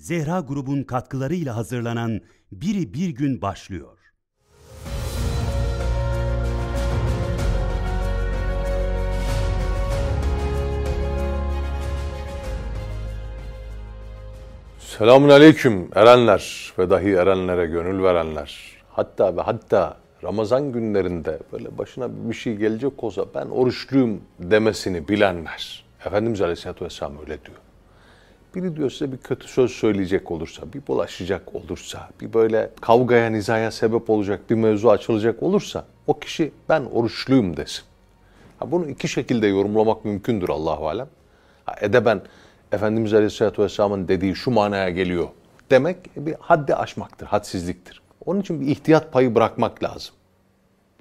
Zehra grubun katkılarıyla hazırlanan Biri Bir Gün başlıyor. Selamun aleyküm erenler ve dahi erenlere gönül verenler. Hatta ve hatta Ramazan günlerinde böyle başına bir şey gelecek olsa ben oruçluyum demesini bilenler. Efendimiz Aleyhisselatü Vesselam öyle diyor. Biri diyor size bir kötü söz söyleyecek olursa, bir bulaşacak olursa, bir böyle kavgaya, nizaya sebep olacak bir mevzu açılacak olursa o kişi ben oruçluyum desin. Ha, bunu iki şekilde yorumlamak mümkündür Allahu Alem. Ha, edeben Efendimiz Aleyhisselatü Vesselam'ın dediği şu manaya geliyor demek bir haddi aşmaktır, hadsizliktir. Onun için bir ihtiyat payı bırakmak lazım.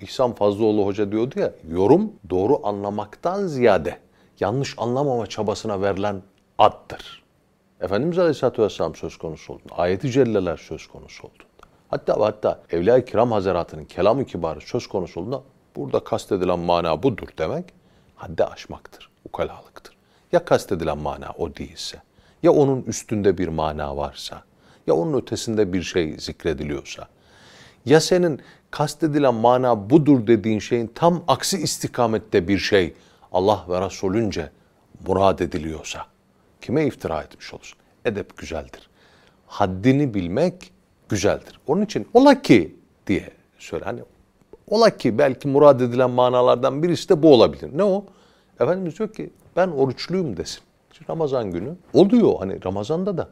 İhsan Fazlıoğlu Hoca diyordu ya, yorum doğru anlamaktan ziyade yanlış anlamama çabasına verilen addır. Efendimiz Aleyhisselatü Vesselam söz konusu olduğunda, ayeti celleler söz konusu olduğunda, hatta hatta Evliya-i Kiram Hazretleri'nin kelam-ı kibarı söz konusu olduğunda burada kastedilen mana budur demek haddi aşmaktır, ukalalıktır. Ya kastedilen mana o değilse, ya onun üstünde bir mana varsa, ya onun ötesinde bir şey zikrediliyorsa, ya senin kastedilen mana budur dediğin şeyin tam aksi istikamette bir şey Allah ve Resulünce murad ediliyorsa, kime iftira etmiş olursun? Edep güzeldir. Haddini bilmek güzeldir. Onun için ola ki diye söyle. Hani ola ki belki murad edilen manalardan birisi de bu olabilir. Ne o? Efendimiz diyor ki ben oruçluyum desin. Şimdi Ramazan günü oluyor hani Ramazan'da da.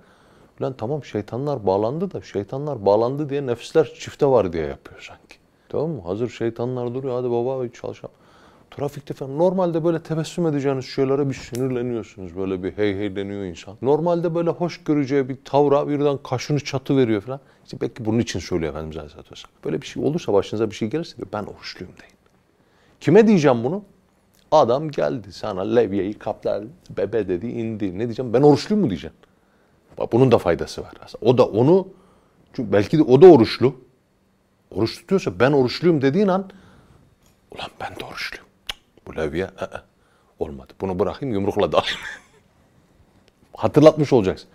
Lan tamam şeytanlar bağlandı da şeytanlar bağlandı diye nefisler çifte var diye yapıyor sanki. Tamam mı? Hazır şeytanlar duruyor hadi baba çalışalım. Trafikte falan normalde böyle tebessüm edeceğiniz şeylere bir sinirleniyorsunuz. Böyle bir hey hey deniyor insan. Normalde böyle hoş göreceği bir tavra birden kaşını çatı veriyor falan. İşte belki bunun için söylüyor Efendimiz Aleyhisselatü Vesselam. Böyle bir şey olursa başınıza bir şey gelirse diyor ben oruçluyum deyin. Kime diyeceğim bunu? Adam geldi sana levyeyi kaplar bebe dedi indi. Ne diyeceğim ben oruçluyum mu diyeceğim. Bak bunun da faydası var. O da onu çünkü belki de o da oruçlu. Oruç tutuyorsa ben oruçluyum dediğin an ulan ben de oruçluyum. Bu levye ı -ı, olmadı. Bunu bırakayım yumrukla dalayım. Hatırlatmış olacaksın.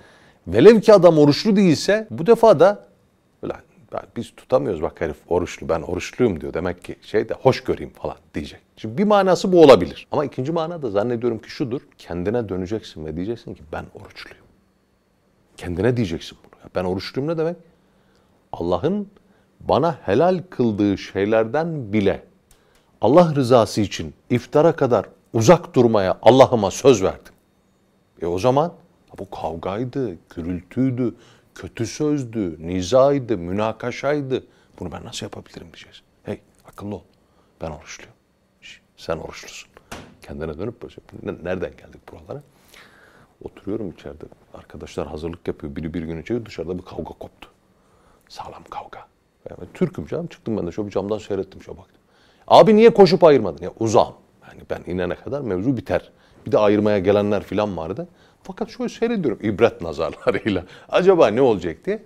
Velev ki adam oruçlu değilse bu defa da ulan biz tutamıyoruz bak herif oruçlu ben oruçluyum diyor. Demek ki şey de hoş göreyim falan diyecek. Şimdi bir manası bu olabilir. Ama ikinci mana da zannediyorum ki şudur. Kendine döneceksin ve diyeceksin ki ben oruçluyum. Kendine diyeceksin bunu. Ben oruçluyum ne demek? Allah'ın bana helal kıldığı şeylerden bile Allah rızası için iftara kadar uzak durmaya Allah'ıma söz verdim. E o zaman bu kavgaydı, gürültüydü, kötü sözdü, nizaydı, münakaşaydı. Bunu ben nasıl yapabilirim diyeceğiz. Hey akıllı ol. Ben oruçluyum. Sen oruçlusun. Kendine dönüp böyle nereden geldik buralara? Oturuyorum içeride. Arkadaşlar hazırlık yapıyor. Biri bir gün önce dışarıda bir kavga koptu. Sağlam kavga. Yani Türk'üm canım. Çıktım ben de şöyle bir camdan seyrettim şöyle baktım. Abi niye koşup ayırmadın? Ya uzağım. Yani ben inene kadar mevzu biter. Bir de ayırmaya gelenler falan vardı. Fakat şöyle seyrediyorum ibret nazarlarıyla. Acaba ne olacak diye.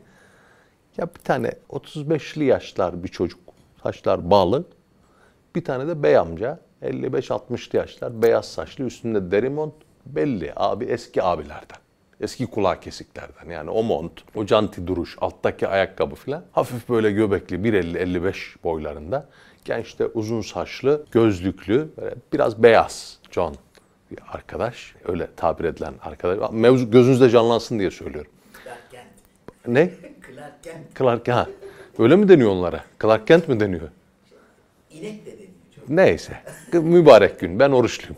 Ya bir tane 35'li yaşlar bir çocuk. Saçlar bağlı. Bir tane de bey amca. 55-60'lı yaşlar. Beyaz saçlı üstünde deri mont. Belli abi eski abilerden. Eski kulağı kesiklerden. Yani o mont, o canti duruş, alttaki ayakkabı falan. Hafif böyle göbekli 1.50-55 boylarında. Gençte uzun saçlı, gözlüklü, biraz beyaz John bir arkadaş. Öyle tabir edilen arkadaş. Mevzu gözünüzde canlansın diye söylüyorum. Clark Kent. Ne? Clark Kent. Clark Kent. Ha. Öyle mi deniyor onlara? Clark Kent mi deniyor? İnek de deniyor. Çok. Neyse. Mübarek gün. Ben oruçluyum.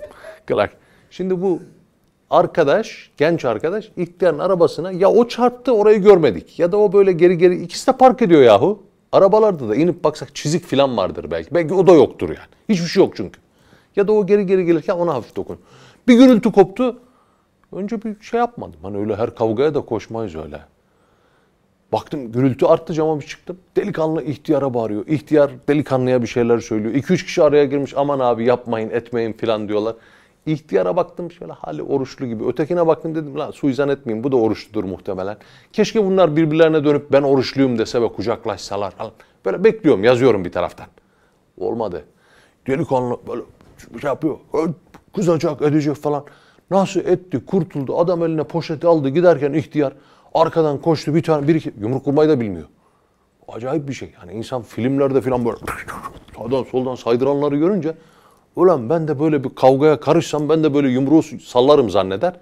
Clark. Şimdi bu arkadaş, genç arkadaş ihtiyarın arabasına ya o çarptı orayı görmedik ya da o böyle geri geri ikisi de park ediyor yahu. Arabalarda da inip baksak çizik falan vardır belki. Belki o da yoktur yani. Hiçbir şey yok çünkü. Ya da o geri geri gelirken ona hafif dokun. Bir gürültü koptu. Önce bir şey yapmadım. Hani öyle her kavgaya da koşmayız öyle. Baktım gürültü arttı cama bir çıktım. Delikanlı ihtiyara bağırıyor. İhtiyar delikanlıya bir şeyler söylüyor. 2-3 kişi araya girmiş aman abi yapmayın etmeyin falan diyorlar. İhtiyara baktım şöyle hali oruçlu gibi. Ötekine baktım dedim lan suizan etmeyin bu da oruçludur muhtemelen. Keşke bunlar birbirlerine dönüp ben oruçluyum dese ve kucaklaşsalar falan. Böyle bekliyorum yazıyorum bir taraftan. Olmadı. Delikanlı böyle şey yapıyor. Kızacak edecek falan. Nasıl etti kurtuldu adam eline poşeti aldı giderken ihtiyar Arkadan koştu bir tane bir iki yumruk vurmayı da bilmiyor. Acayip bir şey. Yani insan filmlerde falan böyle sağdan soldan saydıranları görünce ulan ben de böyle bir kavgaya karışsam ben de böyle yumruğu sallarım zanneder.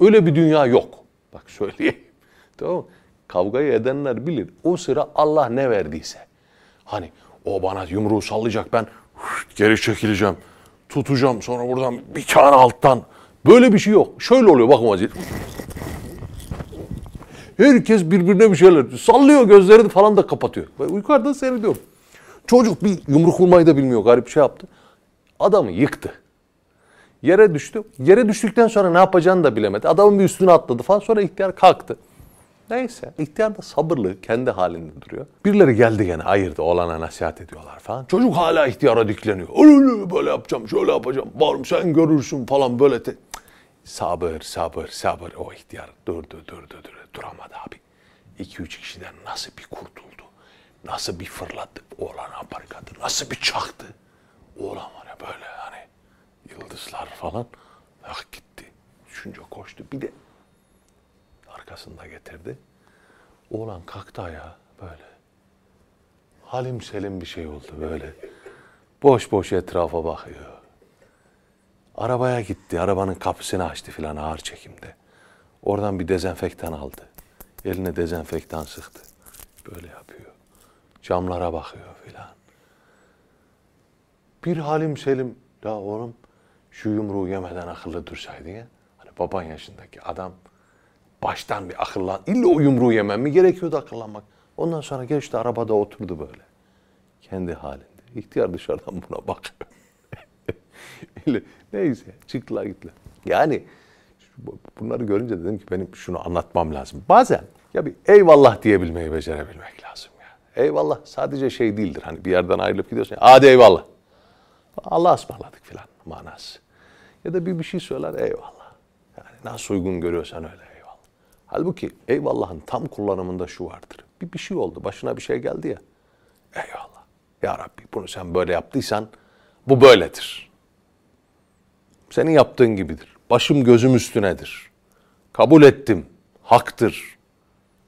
Öyle bir dünya yok. Bak söyleyeyim. Tamam mı? Kavgayı edenler bilir. O sıra Allah ne verdiyse. Hani o bana yumruğu sallayacak ben geri çekileceğim. Tutacağım sonra buradan bir tane alttan. Böyle bir şey yok. Şöyle oluyor bakın vaziyet. Herkes birbirine bir şeyler sallıyor gözlerini falan da kapatıyor. Yukarıda seyrediyorum. Çocuk bir yumruk vurmayı da bilmiyor. Garip bir şey yaptı. Adamı yıktı. Yere düştü. Yere düştükten sonra ne yapacağını da bilemedi. Adamın bir üstüne atladı falan. Sonra ihtiyar kalktı. Neyse. ihtiyar da sabırlı. Kendi halinde duruyor. Birileri geldi gene ayırdı. Oğlana nasihat ediyorlar falan. Çocuk hala ihtiyara dikleniyor. Öyle böyle yapacağım, şöyle yapacağım. Bağırım sen görürsün falan böyle. Te- Sabır, sabır, sabır. O ihtiyar durdu, durdu, durdu. Duramadı abi. İki üç kişiden nasıl bir kurtuldu? Nasıl bir fırlattı? Oğlan aparikatı. Nasıl bir çaktı? Oğlan var ya böyle hani yıldızlar falan. Ah gitti. Düşünce koştu. Bir de arkasında getirdi. Oğlan kalktı ayağa böyle. Halim selim bir şey oldu böyle. Boş boş etrafa bakıyor. Arabaya gitti. Arabanın kapısını açtı filan ağır çekimde. Oradan bir dezenfektan aldı. Eline dezenfektan sıktı. Böyle yapıyor. Camlara bakıyor filan. Bir halim selim. Ya oğlum şu yumruğu yemeden akıllı dursaydın ya. Hani baban yaşındaki adam baştan bir akıllan. İlla o yumruğu yemem mi gerekiyordu akıllanmak. Ondan sonra geçti arabada oturdu böyle. Kendi halinde. İhtiyar dışarıdan buna. Öyle, Neyse çıktılar gittiler. Yani bunları görünce dedim ki benim şunu anlatmam lazım. Bazen ya bir eyvallah diyebilmeyi becerebilmek lazım ya. Eyvallah sadece şey değildir. Hani bir yerden ayrılıp gidiyorsun. ya, Hadi eyvallah. Allah ısmarladık filan manası. Ya da bir bir şey söyler eyvallah. Yani nasıl uygun görüyorsan öyle eyvallah. Halbuki eyvallahın tam kullanımında şu vardır. Bir bir şey oldu başına bir şey geldi ya. Eyvallah. Ya Rabbi bunu sen böyle yaptıysan bu böyledir. Senin yaptığın gibidir. Başım gözüm üstünedir. Kabul ettim. Haktır.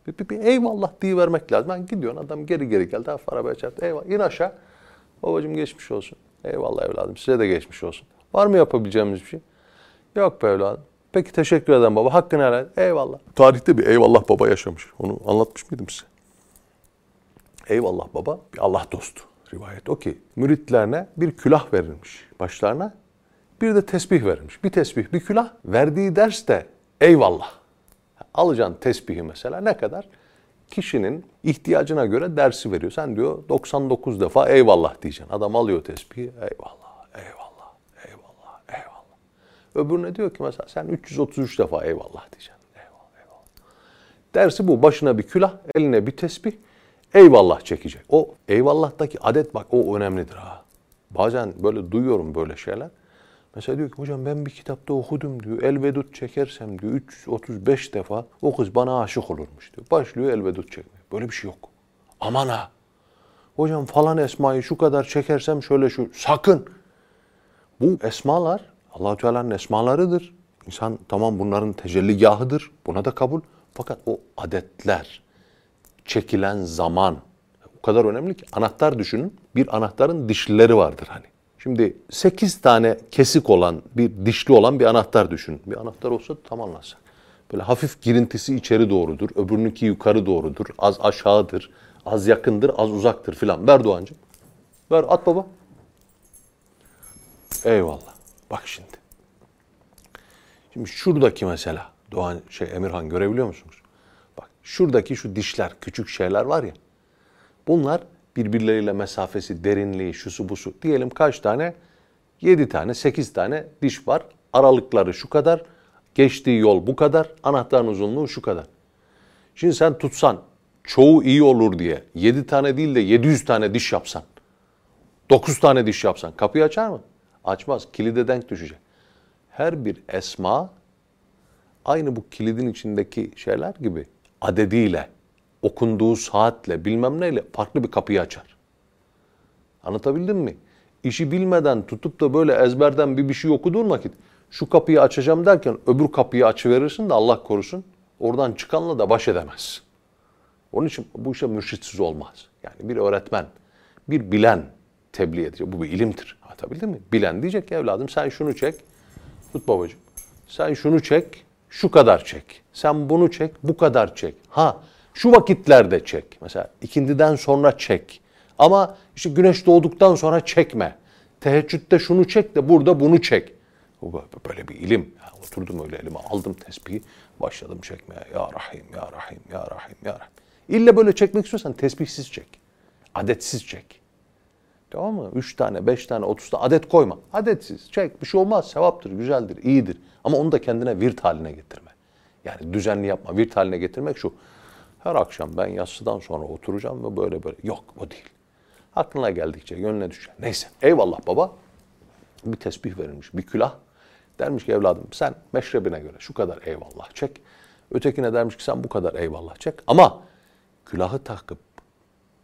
Bir, bir, bir eyvallah diye vermek lazım. Ben gidiyorsun adam geri geri geldi. Arabaya çarptı. Eyvallah. İn aşağı. Babacığım geçmiş olsun. Eyvallah evladım. Size de geçmiş olsun. Var mı yapabileceğimiz bir şey? Yok be evladım. Peki teşekkür ederim baba. Hakkını helal. Eyvallah. Tarihte bir eyvallah baba yaşamış. Onu anlatmış mıydım size? Eyvallah baba bir Allah dostu. Rivayet o ki müritlerine bir külah verilmiş başlarına. Bir de tesbih verilmiş. Bir tesbih, bir külah. Verdiği ders de eyvallah. Alacaksın tesbihi mesela ne kadar? Kişinin ihtiyacına göre dersi veriyor. Sen diyor 99 defa eyvallah diyeceksin. Adam alıyor tesbihi. Eyvallah, eyvallah, eyvallah, eyvallah. Öbürüne diyor ki mesela sen 333 defa eyvallah diyeceksin. Eyvallah, eyvallah. Dersi bu. Başına bir külah, eline bir tesbih. Eyvallah çekecek. O eyvallahtaki adet bak o önemlidir ha. Bazen böyle duyuyorum böyle şeyler. Mesela diyor ki hocam ben bir kitapta okudum diyor. Elvedut çekersem diyor 335 defa o kız bana aşık olurmuş diyor. Başlıyor elvedut çekmeye. Böyle bir şey yok. Aman ha. Hocam falan esmayı şu kadar çekersem şöyle şu. Sakın. Bu esmalar Allahu Teala'nın esmalarıdır. İnsan tamam bunların tecelligahıdır. Buna da kabul. Fakat o adetler, çekilen zaman o kadar önemli ki anahtar düşünün. Bir anahtarın dişlileri vardır hani. Şimdi 8 tane kesik olan, bir dişli olan bir anahtar düşünün. Bir anahtar olsa tam anlasak. Böyle hafif girintisi içeri doğrudur, öbürününki yukarı doğrudur, az aşağıdır, az yakındır, az uzaktır filan. Ver Doğancığım. Ver at baba. Eyvallah. Bak şimdi. Şimdi şuradaki mesela Doğan şey Emirhan görebiliyor musunuz? Bak şuradaki şu dişler, küçük şeyler var ya. Bunlar birbirleriyle mesafesi, derinliği, şusu busu. Diyelim kaç tane? 7 tane, 8 tane diş var. Aralıkları şu kadar. Geçtiği yol bu kadar. Anahtarın uzunluğu şu kadar. Şimdi sen tutsan çoğu iyi olur diye 7 tane değil de 700 tane diş yapsan. 9 tane diş yapsan kapıyı açar mı? Açmaz. Kilide denk düşecek. Her bir esma aynı bu kilidin içindeki şeyler gibi adediyle, okunduğu saatle, bilmem neyle farklı bir kapıyı açar. Anlatabildim mi? İşi bilmeden tutup da böyle ezberden bir bir şey okuduğun vakit şu kapıyı açacağım derken öbür kapıyı açıverirsin de Allah korusun. oradan çıkanla da baş edemez. Onun için bu işe mürşitsiz olmaz. Yani bir öğretmen, bir bilen tebliğ edecek. Bu bir ilimdir. Anlatabildim mi? Bilen diyecek ki evladım sen şunu çek. Tut babacığım. Sen şunu çek, şu kadar çek. Sen bunu çek, bu kadar çek. Ha, şu vakitlerde çek. Mesela ikindiden sonra çek. Ama işte güneş doğduktan sonra çekme. Teheccüde şunu çek de burada bunu çek. Böyle bir ilim. Ya oturdum öyle elime aldım tesbihi. Başladım çekmeye. Ya Rahim, Ya Rahim, Ya Rahim, Ya Rahim. İlle böyle çekmek istiyorsan tesbihsiz çek. Adetsiz çek. Tamam mı? Üç tane, beş tane, otuz tane adet koyma. Adetsiz. Çek. Bir şey olmaz. Sevaptır, güzeldir, iyidir. Ama onu da kendine virt haline getirme. Yani düzenli yapma. Virt haline getirmek şu. Her akşam ben yatsıdan sonra oturacağım ve böyle böyle. Yok o değil. Aklına geldikçe, gönlüne düşer. Neyse. Eyvallah baba. Bir tesbih verilmiş, bir külah. Dermiş ki evladım sen meşrebine göre şu kadar eyvallah çek. Ötekine dermiş ki sen bu kadar eyvallah çek. Ama külahı takıp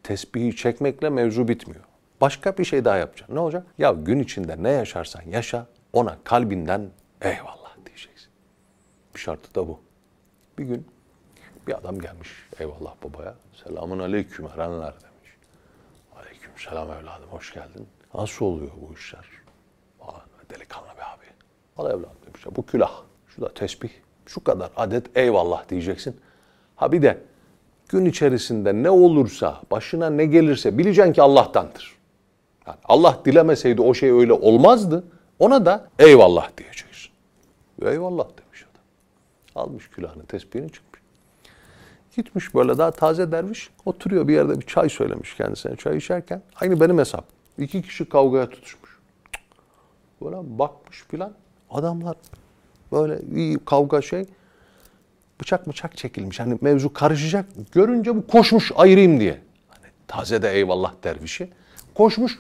tesbihi çekmekle mevzu bitmiyor. Başka bir şey daha yapacaksın. Ne olacak? Ya gün içinde ne yaşarsan yaşa ona kalbinden eyvallah diyeceksin. Bir şartı da bu. Bir gün bir adam gelmiş eyvallah babaya. Selamun aleyküm erenler demiş. Aleyküm selam evladım hoş geldin. Nasıl oluyor bu işler? Falan delikanlı bir abi. Al evladım demiş. Bu külah, şu da tesbih, şu kadar adet eyvallah diyeceksin. Ha bir de gün içerisinde ne olursa, başına ne gelirse bileceksin ki Allah'tandır. Yani Allah dilemeseydi o şey öyle olmazdı. Ona da eyvallah diyeceksin. Eyvallah demiş adam. Almış külahını, tesbihini çıkmış. Gitmiş böyle daha taze derviş. Oturuyor bir yerde bir çay söylemiş kendisine çay içerken. Aynı benim hesap. İki kişi kavgaya tutuşmuş. Böyle bakmış filan. Adamlar böyle iyi kavga şey. Bıçak bıçak çekilmiş. Hani mevzu karışacak. Görünce bu koşmuş ayırayım diye. Hani taze de eyvallah dervişi. Koşmuş.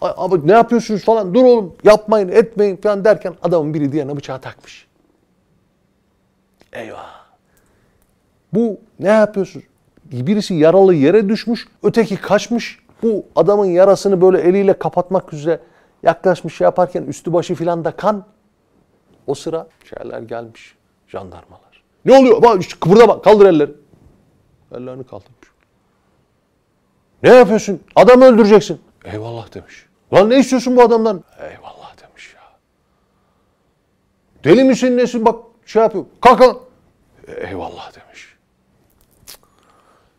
Abi ne yapıyorsunuz falan. Dur oğlum yapmayın etmeyin falan derken adamın biri diğerine bıçağı takmış. Eyvah. Bu ne yapıyorsunuz? Birisi yaralı yere düşmüş, öteki kaçmış. Bu adamın yarasını böyle eliyle kapatmak üzere yaklaşmış şey yaparken üstü başı filan da kan. O sıra şeyler gelmiş, jandarmalar. Ne oluyor? Bak işte kıpırdama, kaldır elleri. Ellerini kaldırmış. Ne yapıyorsun? Adamı öldüreceksin. Eyvallah demiş. Lan ne istiyorsun bu adamdan? Eyvallah demiş ya. Deli misin nesin bak şey yapıyor. Kalk kalk. Eyvallah demiş.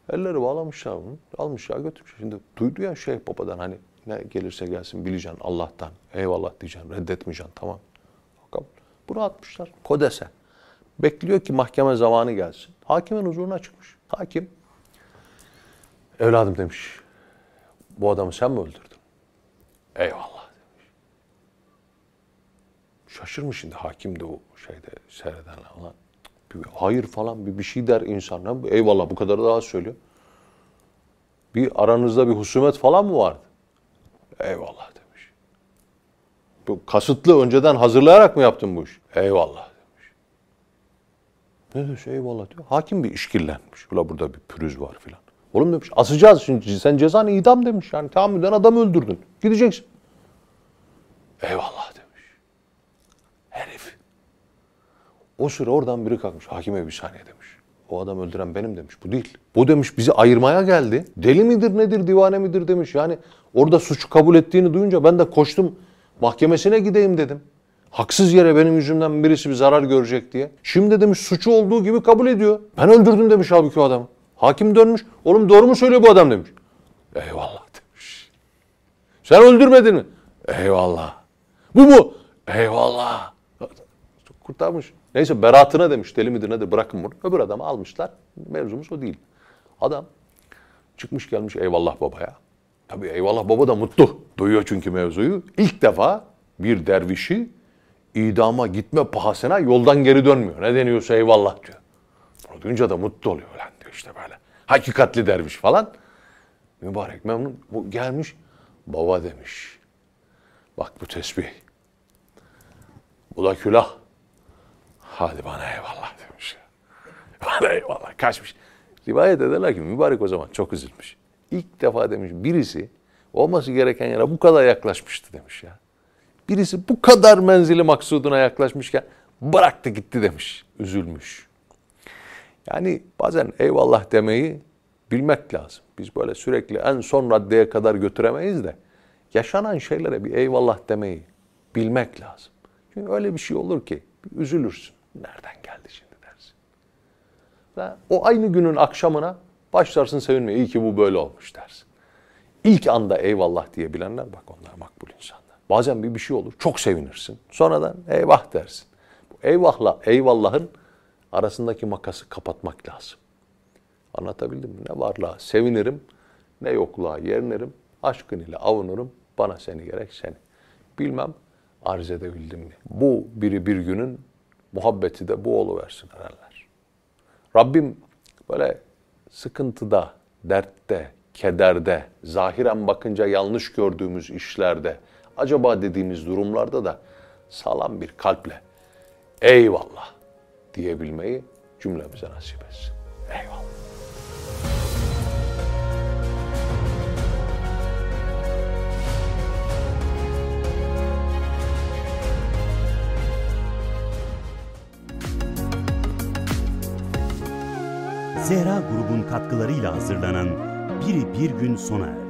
Elleri bağlamışlar bunu. Almışlar götürmüş. Şimdi duydu ya şey babadan hani ne gelirse gelsin bileceksin Allah'tan. Eyvallah diyeceksin. Reddetmeyeceksin. Tamam. Bunu atmışlar. Kodese. Bekliyor ki mahkeme zamanı gelsin. Hakimin huzuruna çıkmış. Hakim evladım demiş. Bu adamı sen mi öldürdün? Eyvallah demiş. Şaşırmış şimdi hakim de o şeyde seyredenler falan. Hayır falan bir, bir şey der insan. Eyvallah bu kadar daha söylüyor. Bir aranızda bir husumet falan mı vardı? Eyvallah demiş. Bu kasıtlı önceden hazırlayarak mı yaptın bu iş? Eyvallah demiş. Ne diyorsun eyvallah diyor. Hakim bir işkillenmiş. Ula burada bir pürüz var filan. Oğlum demiş asacağız şimdi sen cezanı idam demiş. Yani tahammüden adam öldürdün. Gideceksin. Eyvallah demiş. Herif. O sıra oradan biri kalkmış. Hakime bir saniye demiş. O adam öldüren benim demiş. Bu değil. Bu demiş bizi ayırmaya geldi. Deli midir nedir divane midir demiş. Yani orada suçu kabul ettiğini duyunca ben de koştum. Mahkemesine gideyim dedim. Haksız yere benim yüzümden birisi bir zarar görecek diye. Şimdi demiş suçu olduğu gibi kabul ediyor. Ben öldürdüm demiş halbuki o adamı. Hakim dönmüş. Oğlum doğru mu söylüyor bu adam demiş. Eyvallah demiş. Sen öldürmedin mi? Eyvallah. Bu mu? Eyvallah. Kurtarmış. Neyse beratına demiş deli midir nedir bırakın bunu. Öbür adamı almışlar. Mevzumuz o değil. Adam çıkmış gelmiş eyvallah babaya. Tabii eyvallah baba da mutlu. Duyuyor çünkü mevzuyu. İlk defa bir dervişi idama gitme pahasına yoldan geri dönmüyor. Ne deniyorsa eyvallah diyor. Bunu duyunca da mutlu oluyor lan diyor işte böyle. Hakikatli derviş falan. Mübarek memnun. Bu gelmiş. Baba demiş. Bak bu tesbih. Bu da külah. Hadi bana eyvallah demiş. Bana eyvallah kaçmış. Rivayet ederler ki mübarek o zaman çok üzülmüş. İlk defa demiş birisi olması gereken yere bu kadar yaklaşmıştı demiş ya. Birisi bu kadar menzili maksuduna yaklaşmışken bıraktı gitti demiş. Üzülmüş. Yani bazen eyvallah demeyi bilmek lazım. Biz böyle sürekli en son raddeye kadar götüremeyiz de yaşanan şeylere bir eyvallah demeyi bilmek lazım. Çünkü öyle bir şey olur ki üzülürsün. Nereden geldi şimdi dersin. Ve o aynı günün akşamına başlarsın sevinmeye. İyi ki bu böyle olmuş dersin. İlk anda eyvallah diyebilenler bak onlar makbul insanlar. Bazen bir bir şey olur çok sevinirsin. Sonradan eyvah dersin. Bu eyvahla eyvallahın arasındaki makası kapatmak lazım. Anlatabildim mi? Ne varlığa sevinirim, ne yokluğa yerinirim, aşkın ile avunurum, bana seni gerek seni. Bilmem arz edebildim mi? Bu biri bir günün muhabbeti de bu oluversin erenler. Rabbim böyle sıkıntıda, dertte, kederde, zahiren bakınca yanlış gördüğümüz işlerde, acaba dediğimiz durumlarda da sağlam bir kalple eyvallah diyebilmeyi cümlemize nasip etsin. Eyvallah. Zehra grubun katkılarıyla hazırlanan Biri Bir Gün sona erdi.